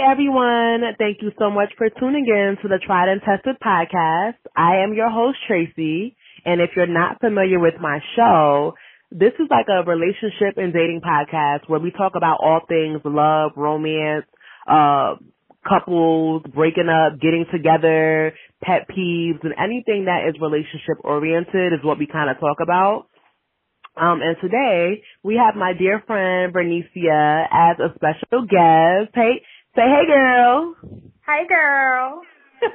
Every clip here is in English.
Everyone, thank you so much for tuning in to the Tried and Tested podcast. I am your host Tracy, and if you're not familiar with my show, this is like a relationship and dating podcast where we talk about all things love, romance, uh, couples, breaking up, getting together, pet peeves, and anything that is relationship oriented is what we kind of talk about. Um, and today we have my dear friend Bernicia as a special guest. Hey, say hey girl. Hi girl.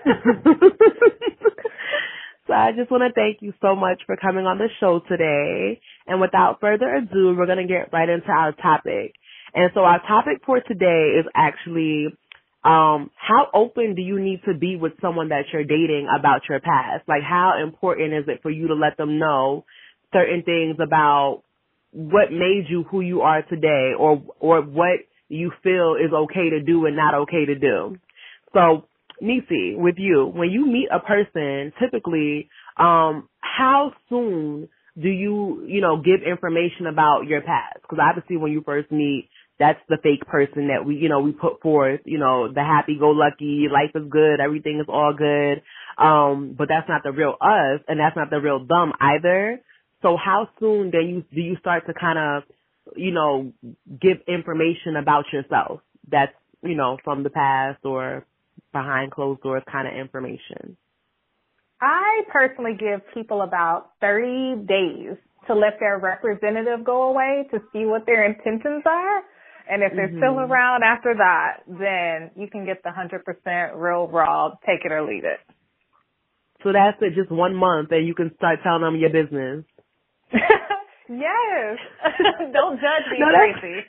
so I just want to thank you so much for coming on the show today. And without further ado, we're going to get right into our topic. And so our topic for today is actually um, how open do you need to be with someone that you're dating about your past? Like how important is it for you to let them know certain things about what made you who you are today or or what you feel is okay to do and not okay to do. So, Neicy, with you, when you meet a person, typically, um, how soon do you, you know, give information about your past? Because obviously when you first meet, that's the fake person that we, you know, we put forth, you know, the happy-go-lucky, life is good, everything is all good. Um, but that's not the real us, and that's not the real them either. So how soon do you do you start to kind of, you know, give information about yourself that's you know from the past or behind closed doors kind of information? I personally give people about 30 days to let their representative go away to see what their intentions are. And if they're mm-hmm. still around after that, then you can get the 100% real raw, take it or leave it. So that's it, just one month and you can start telling them your business. yes. Don't judge me, no, Tracy.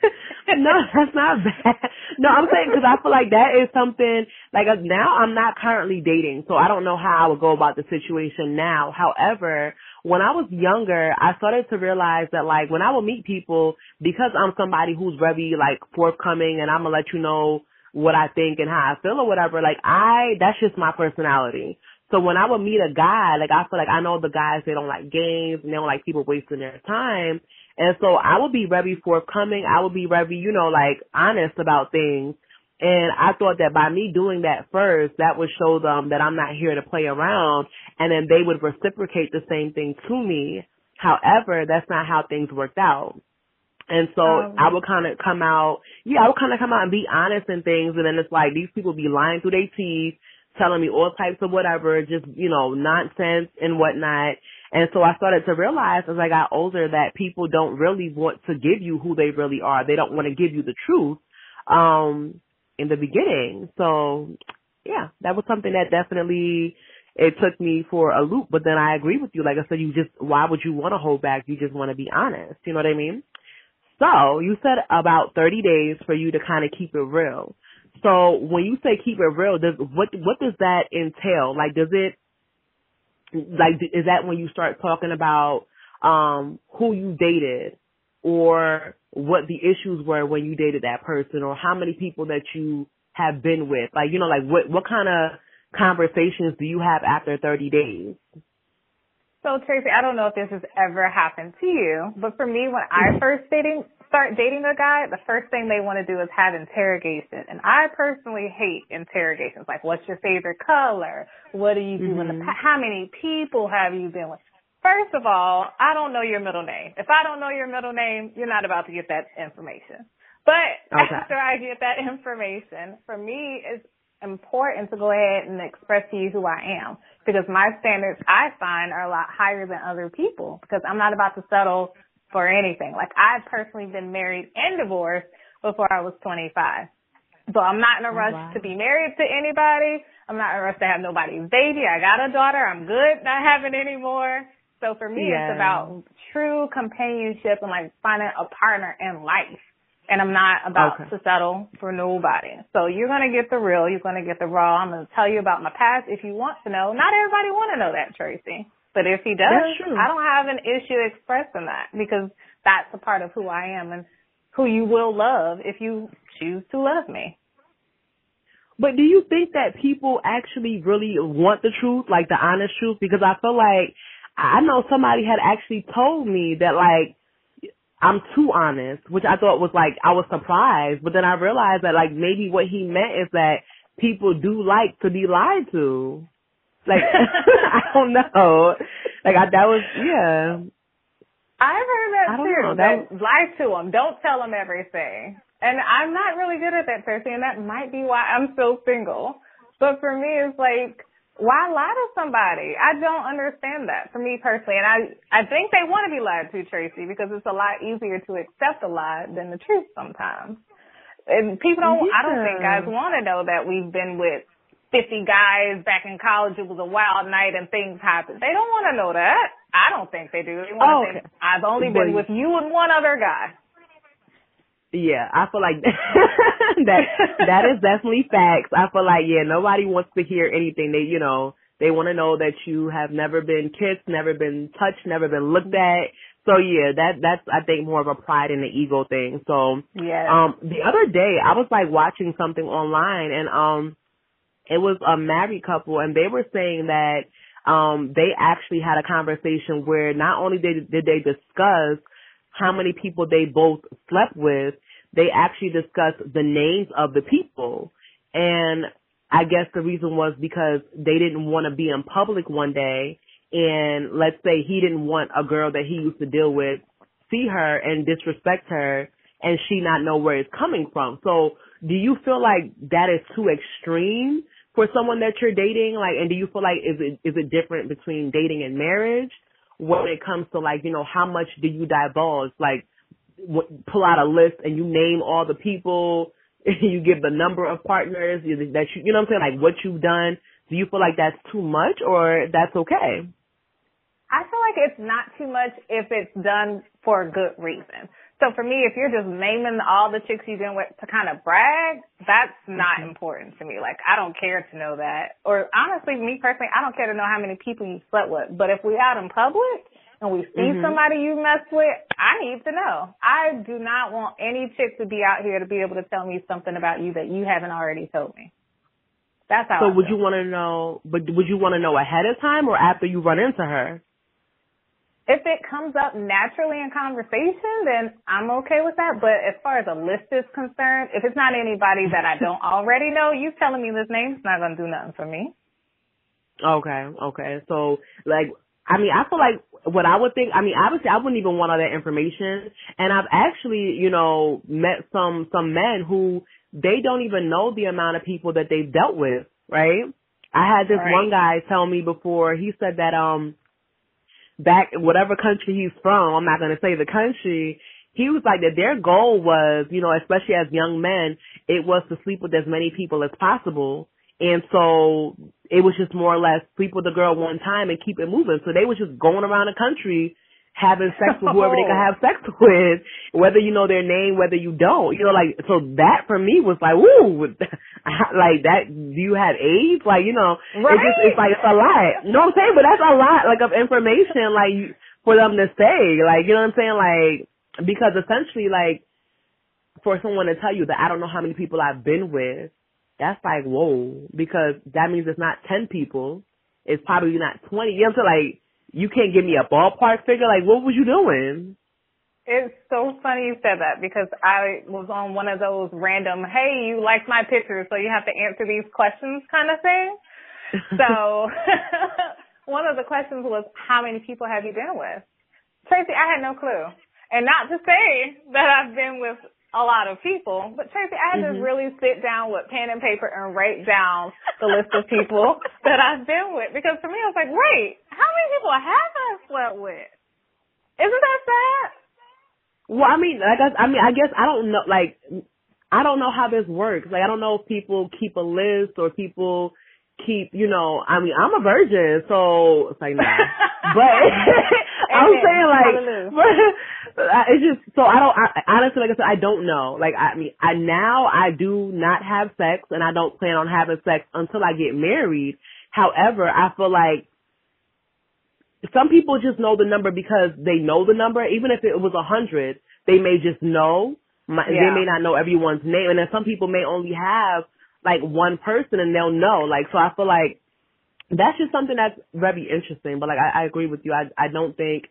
no, that's not bad. No, I'm saying because I feel like that is something like uh, now I'm not currently dating, so I don't know how I would go about the situation now. However, when I was younger, I started to realize that like when I would meet people, because I'm somebody who's very like forthcoming and I'm gonna let you know what I think and how I feel or whatever, like I, that's just my personality. So when I would meet a guy, like I feel like I know the guys they don't like games and they don't like people wasting their time. And so I would be very forthcoming. I would be very, you know, like honest about things. And I thought that by me doing that first, that would show them that I'm not here to play around and then they would reciprocate the same thing to me. However, that's not how things worked out. And so um, I would kind of come out, yeah, I would kind of come out and be honest in things. And then it's like these people be lying through their teeth telling me all types of whatever, just, you know, nonsense and whatnot. And so I started to realize as I got older that people don't really want to give you who they really are. They don't want to give you the truth, um, in the beginning. So yeah, that was something that definitely it took me for a loop, but then I agree with you. Like I said, you just, why would you want to hold back? You just want to be honest. You know what I mean? So you said about 30 days for you to kind of keep it real. So when you say keep it real, does what what does that entail? Like, does it like is that when you start talking about um who you dated or what the issues were when you dated that person or how many people that you have been with? Like, you know, like what what kind of conversations do you have after 30 days? So Tracy, I don't know if this has ever happened to you, but for me, when I first dating start dating a guy, the first thing they want to do is have interrogation. And I personally hate interrogations. Like, what's your favorite color? What do you do mm-hmm. in the past? How many people have you been with? First of all, I don't know your middle name. If I don't know your middle name, you're not about to get that information. But okay. after I get that information, for me, it's important to go ahead and express to you who I am because my standards I find are a lot higher than other people because I'm not about to settle for anything. Like I've personally been married and divorced before I was 25. So I'm not in a oh, rush wow. to be married to anybody. I'm not in a rush to have nobody's baby. I got a daughter. I'm good not having any more. So for me, yeah. it's about true companionship and like finding a partner in life. And I'm not about okay. to settle for nobody. So you're going to get the real. You're going to get the raw. I'm going to tell you about my past if you want to know. Not everybody want to know that, Tracy. But if he does, I don't have an issue expressing that because that's a part of who I am and who you will love if you choose to love me. But do you think that people actually really want the truth, like the honest truth? Because I feel like I know somebody had actually told me that like I'm too honest, which I thought was like I was surprised, but then I realized that like maybe what he meant is that people do like to be lied to. Like I don't know. Like I, that was yeah. I've heard that I don't too. know, That that- lie to them. Don't tell them everything. And I'm not really good at that, Cersei, and that might be why I'm so single. But for me, it's like, why lie to somebody? I don't understand that for me personally. And I, I think they want to be lied to, Tracy, because it's a lot easier to accept a lie than the truth sometimes. And people don't, I don't think guys want to know that we've been with 50 guys back in college. It was a wild night and things happened. They don't want to know that. I don't think they do. They want to Oh, think. I've only been with you and one other guy. Yeah, I feel like that that is definitely facts. I feel like yeah, nobody wants to hear anything. They you know they want to know that you have never been kissed, never been touched, never been looked at. So yeah, that that's I think more of a pride and the ego thing. So yeah. um the other day I was like watching something online and um it was a married couple and they were saying that um they actually had a conversation where not only did did they discuss how many people they both slept with, they actually discussed the names of the people. And I guess the reason was because they didn't want to be in public one day and let's say he didn't want a girl that he used to deal with see her and disrespect her and she not know where it's coming from. So do you feel like that is too extreme for someone that you're dating? Like, and do you feel like is it is it different between dating and marriage when it comes to like you know how much do you divulge? Like, w- pull out a list and you name all the people. You give the number of partners that you you know what I'm saying like what you've done. Do you feel like that's too much or that's okay? I feel like it's not too much if it's done for a good reason. So for me, if you're just naming all the chicks you've been with to kind of brag, that's not important to me. Like, I don't care to know that. Or honestly, me personally, I don't care to know how many people you slept with. But if we out in public and we see Mhm. somebody you messed with, I need to know. I do not want any chick to be out here to be able to tell me something about you that you haven't already told me. That's how So I would feel. you want to know? But would you want to know ahead of time or after you run into her? If it comes up naturally in conversation, then I'm okay with that. But as far as a list is concerned, if it's not anybody that I don't already know, you telling me this name's not gonna do nothing for me. Okay, okay. So like, I mean, I feel like what I would think. I mean, obviously, I wouldn't even want all that information. And I've actually, you know, met some some men who they don't even know the amount of people that they've dealt with. Right? I had this Right. one guy tell me before. He said that um, back whatever country he's from, I'm not to say the country. He was like that their goal was, you know, especially as young men, it was to sleep with as many people as possible. And so it was just more or less sleep with the girl one time and keep it moving. So they was just going around the country having sex with whoever they can have sex with, whether you know their name, whether you don't. You know, like so that for me was like, woo, like that. Do you have AIDS? Like you know, it just it's like it's a lot. You know what I'm saying? But that's a lot like of information like for them to say. Like you know what I'm saying? Like because essentially like for someone to tell you that I don't know how many people I've been with, that's like whoa because that means it's not ten people. It's probably not twenty. You know what I'm saying? Like you can't give me a ballpark figure. Like what was you doing? It's so funny you said that because I was on one of those random, hey, you like my picture, so you have to answer these questions kind of thing. So one of the questions was, how many people have you been with? Tracy, I had no clue. And not to say that I've been with a lot of people, but Tracy, I had to Mhm. really sit down with pen and paper and write down the list of people that I've been with. Because for me, I was like, wait, how many people have I slept with? Isn't that sad? Well, I mean, like I, I mean, I guess I don't know. Like, I don't know how this works. Like, I don't know if people keep a list or people keep, you know. I mean, I'm a virgin, so it's like nah. but I'm Amen. saying like, but uh, it's just so I don't. I, honestly, like I said, I don't know. Like, I mean, I now I do not have sex, and I don't plan on having sex until I get married. However, I feel like some people just know the number because they know the number. Even if it was a hundred, they may just know. My, They may not know everyone's name, and then some people may only have like one person, and they'll know. Like so, I feel like that's just something that's very interesting. But like I, I agree with you. I I don't think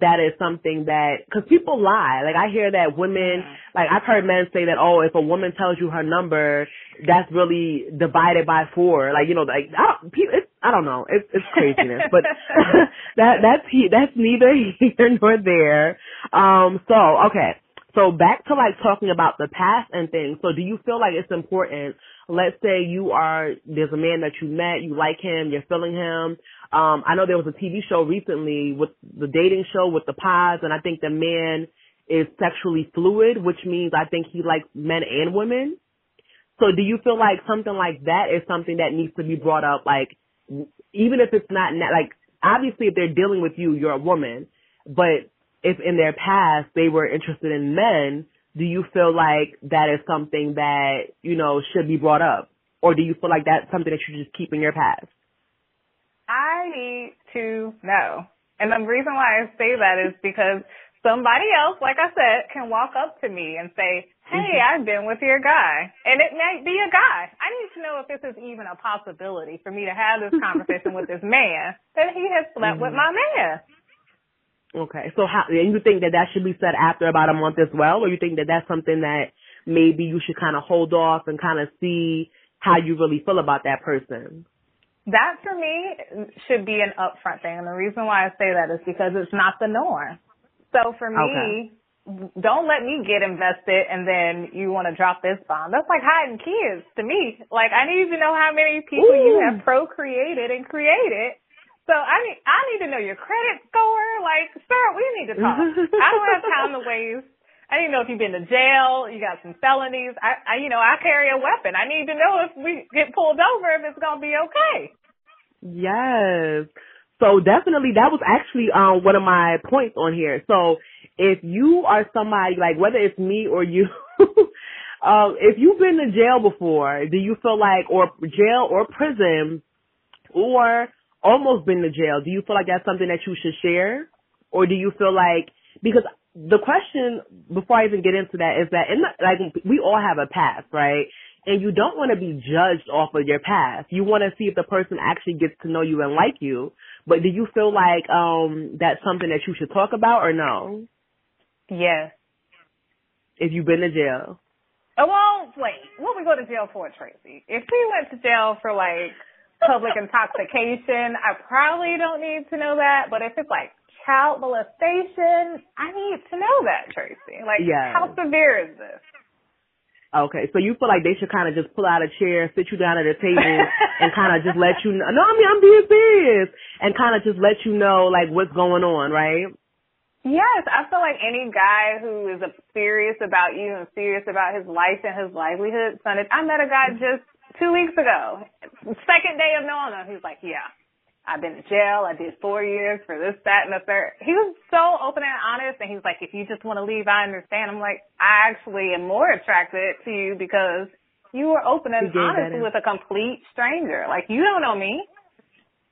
that is something that, cause people lie. Like I hear that women, like I've heard men say that, oh, if a woman tells you her number, that's really divided by four. Like, you know, like, I don't, it's, I don't know. It's, it's craziness, but that, that's, that's neither here nor there. Um, so, okay. So back to like talking about the past and things. So do you feel like it's important? Let's say you are, there's a man that you met, you like him, you're feeling him. Um, I know there was a TV show recently with the dating show with the pies and I think the man is sexually fluid, which means I think he likes men and women. So do you feel like something like that is something that needs to be brought up? Like, even if it's not, like, obviously if they're dealing with you, you're a woman, but if in their past they were interested in men, do you feel like that is something that, you know, should be brought up? Or do you feel like that's something that you just keep in your past? I need to know. And the reason why I say that is because somebody else, like I said, can walk up to me and say, Hey, mm-hmm. I've been with your guy. And it may be a guy. I need to know if this is even a possibility for me to have this conversation with this man that he has slept mm-hmm. with my man. Okay, so how and you think that that should be said after about a month as well, or you think that that's something that maybe you should kind of hold off and kind of see how you really feel about that person? That for me should be an upfront thing, and the reason why I say that is because it's not the norm. So for me, okay. don't let me get invested and then you want to drop this bomb. That's like hiding kids to me. Like I need to know how many people Ooh. you have procreated and created so I need I need to know your credit score. Like, sir, we need to talk. I don't have time to waste. I need to know if you've been to jail, you got some felonies. I, I you know, I carry a weapon. I need to know if we get pulled over if it's gonna be okay. Yes. So definitely that was actually um one of my points on here. So if you are somebody like whether it's me or you um if you've been to jail before, do you feel like or jail or prison or almost been to jail, do you feel like that's something that you should share? Or do you feel like, because the question before I even get into that is that in the, like we all have a past, right? And you don't want to be judged off of your past. You want to see if the person actually gets to know you and like you. But do you feel like um that's something that you should talk about or no? Yes. If you've been to jail. Oh well, wait. What we go to jail for, Tracy? If we went to jail for like public intoxication, I probably don't need to know that. But if it's like child molestation, I need to know that, Tracy. Like, yeah. how severe is this? Okay, so you feel like they should kind of just pull out a chair, sit you down at a table, and kind of just let you know. No, I mean I'm being serious, and kind of just let you know like what's going on, right? Yes, I feel like any guy who is serious about you and serious about his life and his livelihood, son. I met a guy just two weeks ago, second day of knowing him, he was like, yeah, I've been in jail. I did four years for this, that, and the third. He was so open and honest, and he's like, if you just want to leave, I understand. I'm like, I actually am more attracted to you because you were open and honest with a complete stranger. Like, you don't know me.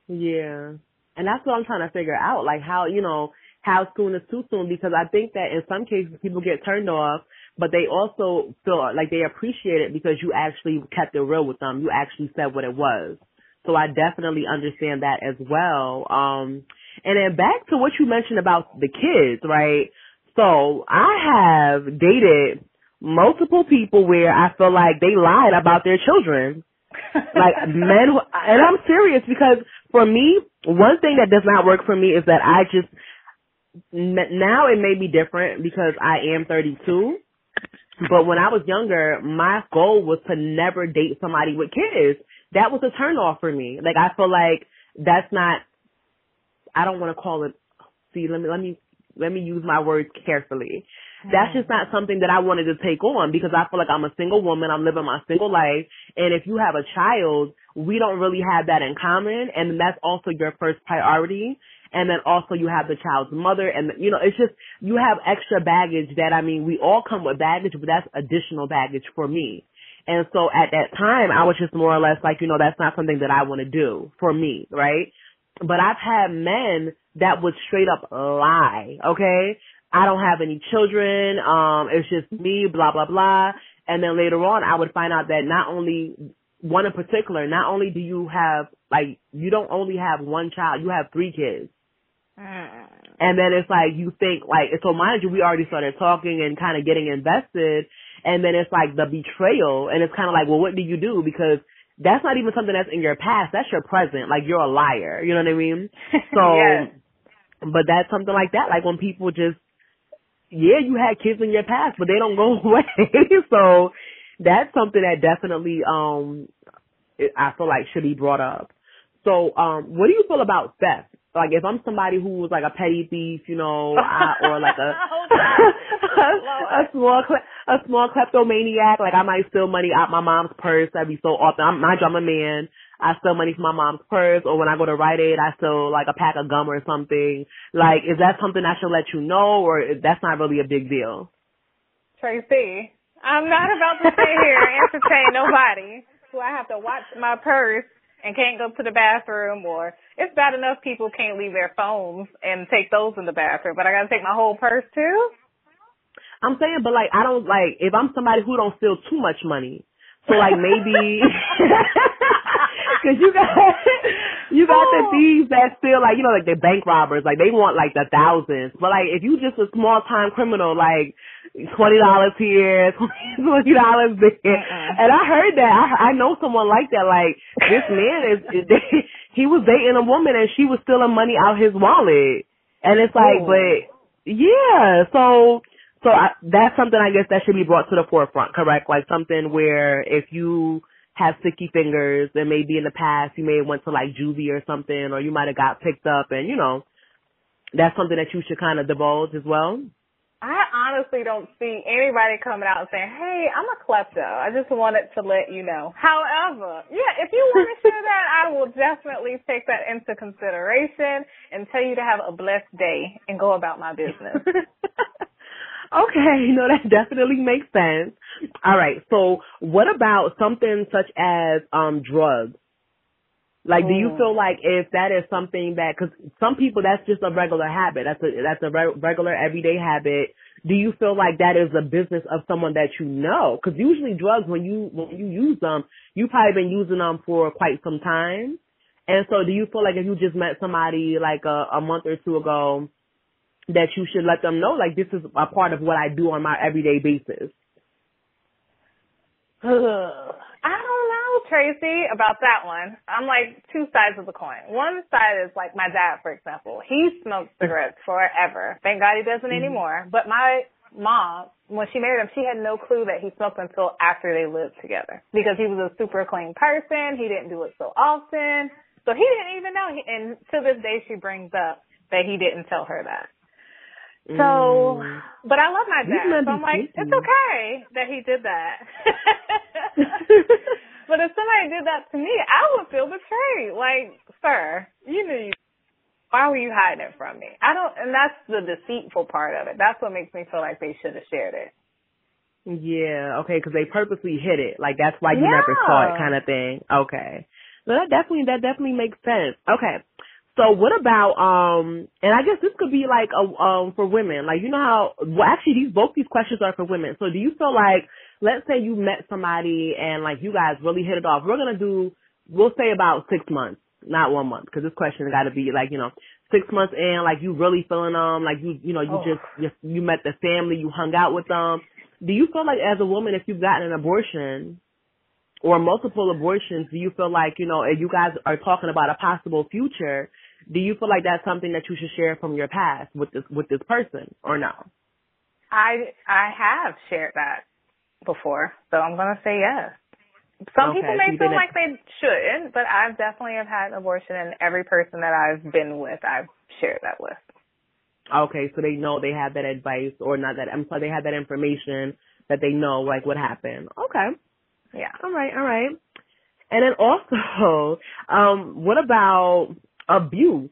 Yeah. And that's what I'm trying to figure out. Like, how, you know, how soon is too soon because I think that in some cases people get turned off but they also feel like they appreciate it because you actually kept it real with them. You actually said what it was. So I definitely understand that as well. Um, and then back to what you mentioned about the kids, right? So I have dated multiple people where I feel like they lied about their children. like men, who, and I'm serious because for me, one thing that does not work for me is that I just, now it may be different because I am 32 but when I was younger, my goal was to never date somebody with kids. That was a turn off for me. Like I feel like that's not I don't want to call it see, let me let me let me use my words carefully. That's just mm. not something that I wanted to take on because I feel like I'm a single woman, I'm living my single life, and if you have a child, we don't really have that in common and that's also your first priority and then also you have the child's mother and you know it's just you have extra baggage that I mean we all come with baggage but that's additional baggage for me. And so at that time I was just more or less like you know that's not something that I want to do for me, right? But I've had men that would straight up lie, okay? I don't have any children, um it's just me blah blah blah and then later on I would find out that not only one in particular, not only do you have like you don't only have one child, you have three kids. Mm. And then it's like you think like so mind you we already started talking and kind of getting invested and then it's like the betrayal and it's kind of like well what do you do because that's not even something that's in your past that's your present like you're a liar you know what I mean so yes. but that's something like that like when people just yeah you had kids in your past but they don't go away so that's something that definitely um I feel like should be brought up. So, um, what do you feel about theft? Like, if I'm somebody who was like a petty thief, you know, I, or like a a, a small a small kleptomaniac, like I might steal money out my mom's purse. That'd be so often. I'm, mind you, I'm a man. I steal money from my mom's purse, or when I go to Rite Aid, I steal like a pack of gum or something. Like, is that something I should let you know, or that's not really a big deal? Tracy, I'm not about to stay here and entertain nobody who I have to watch my purse and can't go to the bathroom or it's bad enough people can't leave their phones and take those in the bathroom, but I gotta take my whole purse too? I'm saying, but like I don't like if I'm somebody who don't steal too much money. So like maybe cuz you got you got the oh. thieves that steal like you know like the bank robbers like they want like the thousands. But like if you just a small time criminal like twenty dollars here, twenty dollars there. And I heard that. I I know someone like that. Like this man is, he was dating a woman and she was stealing money out his wallet. And it's like, Ooh. but yeah, so so I, that's something I guess that should be brought to the forefront, correct? Like something where if you have sticky fingers and maybe in the past you may have went to like juvie or something, or you might have got picked up, and you know that's something that you should kind of divulge as well. I honestly don't see anybody coming out and saying, "Hey, I'm a klepto." I just wanted to let you know. However, yeah, if you want to share that, I will definitely take that into consideration and tell you to have a blessed day and go about my business. okay, no, that definitely makes sense. All right, so what about something such as um drugs? Like, do you feel like if that is something that, because some people that's just a regular habit, that's a that's a re- regular everyday habit. Do you feel like that is a business of someone that you know? Because usually drugs, when you when you use them, you probably been using them for quite some time. And so, do you feel like if you just met somebody like a, a month or two ago, that you should let them know like this is a part of what I do on my everyday basis? I don't know, Tracy, about that one. I'm like two sides of the coin. One side is like my dad, for example. He smoked cigarettes forever. Thank God he doesn't mm-hmm. anymore. But my mom, when she married him, she had no clue that he smoked until after they lived together because he was a super clean person. He didn't do it so often. So he didn't even know. And to this day, she brings up that he didn't tell her that. So, mm. but I love my dad. So I'm like, it's okay that he did that. but if somebody did that to me, I would feel betrayed. Like, sir, you knew you. Why were you hiding it from me? I don't, and that's the deceitful part of it. That's what makes me feel like they should have shared it. Yeah, okay, because they purposely hid it. Like that's why you yeah. never saw it, kind of thing. Okay, so that definitely that definitely makes sense. Okay, so what about um and I guess this could be like a um for women. Like you know how well actually these both these questions are for women. So do you feel like let's say you met somebody and like you guys really hit it off. We're going to do we'll say about 6 months, not 1 month because this question got to be like, you know, 6 months in like you really feeling them, like you you know, you oh. just just you met the family, you hung out with them. Do you feel like as a woman if you've gotten an abortion or multiple abortions, do you feel like, you know, if you guys are talking about a possible future, do you feel like that's something that you should share from your past with this with this person or no? I I have shared that before, so I'm gonna say yes. Some okay, people may so feel like they shouldn't, but I definitely have had an abortion, and every person that I've been with, I've shared that with. Okay, so they know they have that advice, or not that. I'm sorry, they have that information that they know like what happened. Okay. Yeah. All right. All right. And then also, um, what about abuse.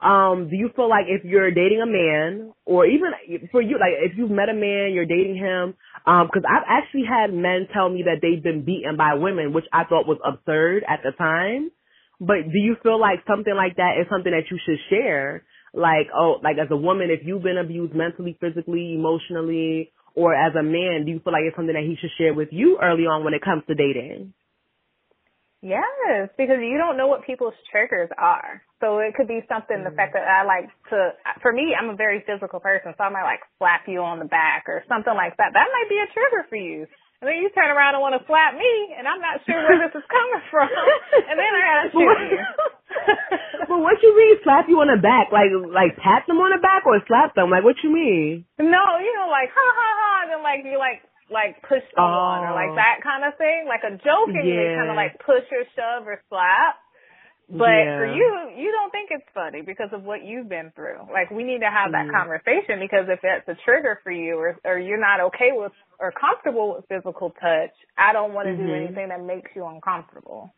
Um, do you feel like if you're dating a man, or even for you, like if you've met a man, you're dating him, um, because I've actually had men tell me that they've been beaten by women, which I thought was absurd at the time. But do you feel like something like that is something that you should share? Like, oh, like as a woman, if you've been abused mentally, physically, emotionally, or as a man, do you feel like it's something that he should share with you early on when it comes to dating? Yes, because you don't know what people's triggers are. So it could be something, mm the fact that I like to, for me, I'm a very physical person, so I might like slap you on the back or something like that. That might be a trigger for you. And then you turn around and want to slap me, and I'm not sure where this is coming from. And then I gotta shoot you. but what you mean slap you on the back? Like like pat them on the back or slap them? Like what you mean? No, you know, like ha ha ha, and then like you like like push someone oh. or like oh. that kind of thing, like a joking, yeah. kind of like push or shove or slap. But yeah. for you, you don't think it's funny because of what you've been through. Like we need to have that mm. conversation because if that's a trigger for you or or you're not okay with or comfortable with physical touch, I don't want to mm-hmm. do anything that makes you uncomfortable.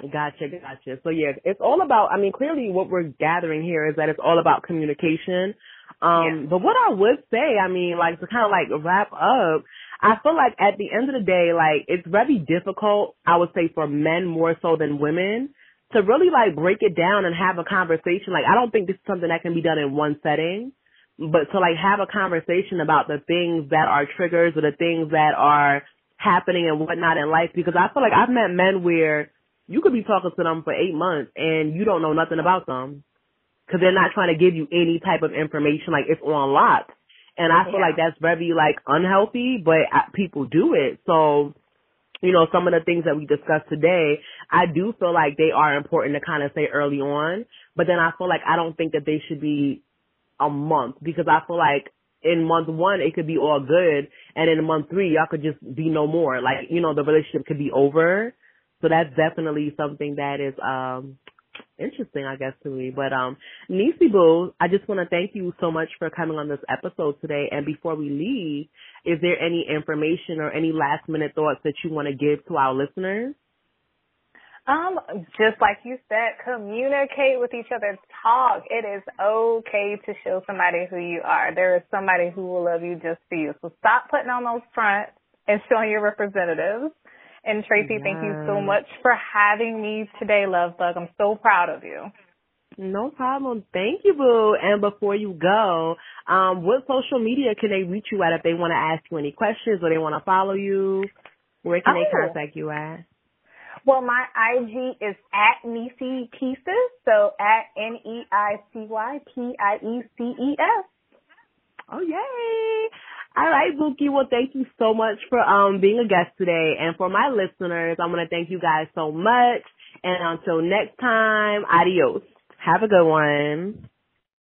Gotcha, gotcha. So yeah, it's all about, I mean, clearly what we're gathering here is that it's all about communication. Um, yeah. but what I would say, I mean, like to kind of like wrap up, I feel like at the end of the day, like it's very difficult, I would say for men more so than women to really like break it down and have a conversation. Like I don't think this is something that can be done in one setting, but to like have a conversation about the things that are triggers or the things that are happening and whatnot in life because I feel like I've met men where you could be talking to them for eight months and you don't know nothing about them because they're not trying to give you any type of information like it's on lock. And I feel yeah. like that's very like unhealthy, but uh, people do it. So you know, some of the things that we discussed today, I do feel like they are important to kind of say early on, but then I feel like I don't think that they should be a month because I feel like in month one it could be all good and in month three y'all could just be no more. Like, you know, the relationship could be over. So that's definitely something that is um interesting, I guess, to me. But um Neicy Boo, I just want to thank you so much for coming on this episode today. And before we leave, is there any information or any last minute thoughts that you want to give to our listeners? Um, just like you said, communicate with each other, talk. It is okay to show somebody who you are. There is somebody who will love you just for you. So stop putting on those fronts and showing your representatives. And Tracy, yes. thank you so much for having me today, Love Bug. I'm so proud of you. No problem. Thank you, Boo. And before you go, um, what social media can they reach you at if they want to ask you any questions or they want to follow you? Where can oh. they contact you at? Well, my IG is at Neicy Pieces, so at N E I C Y P I E C E S. Oh yay! All right, Buki. Well, thank you so much for um being a guest today, and for my listeners, I want to thank you guys so much. And until next time, adios. Have a good one.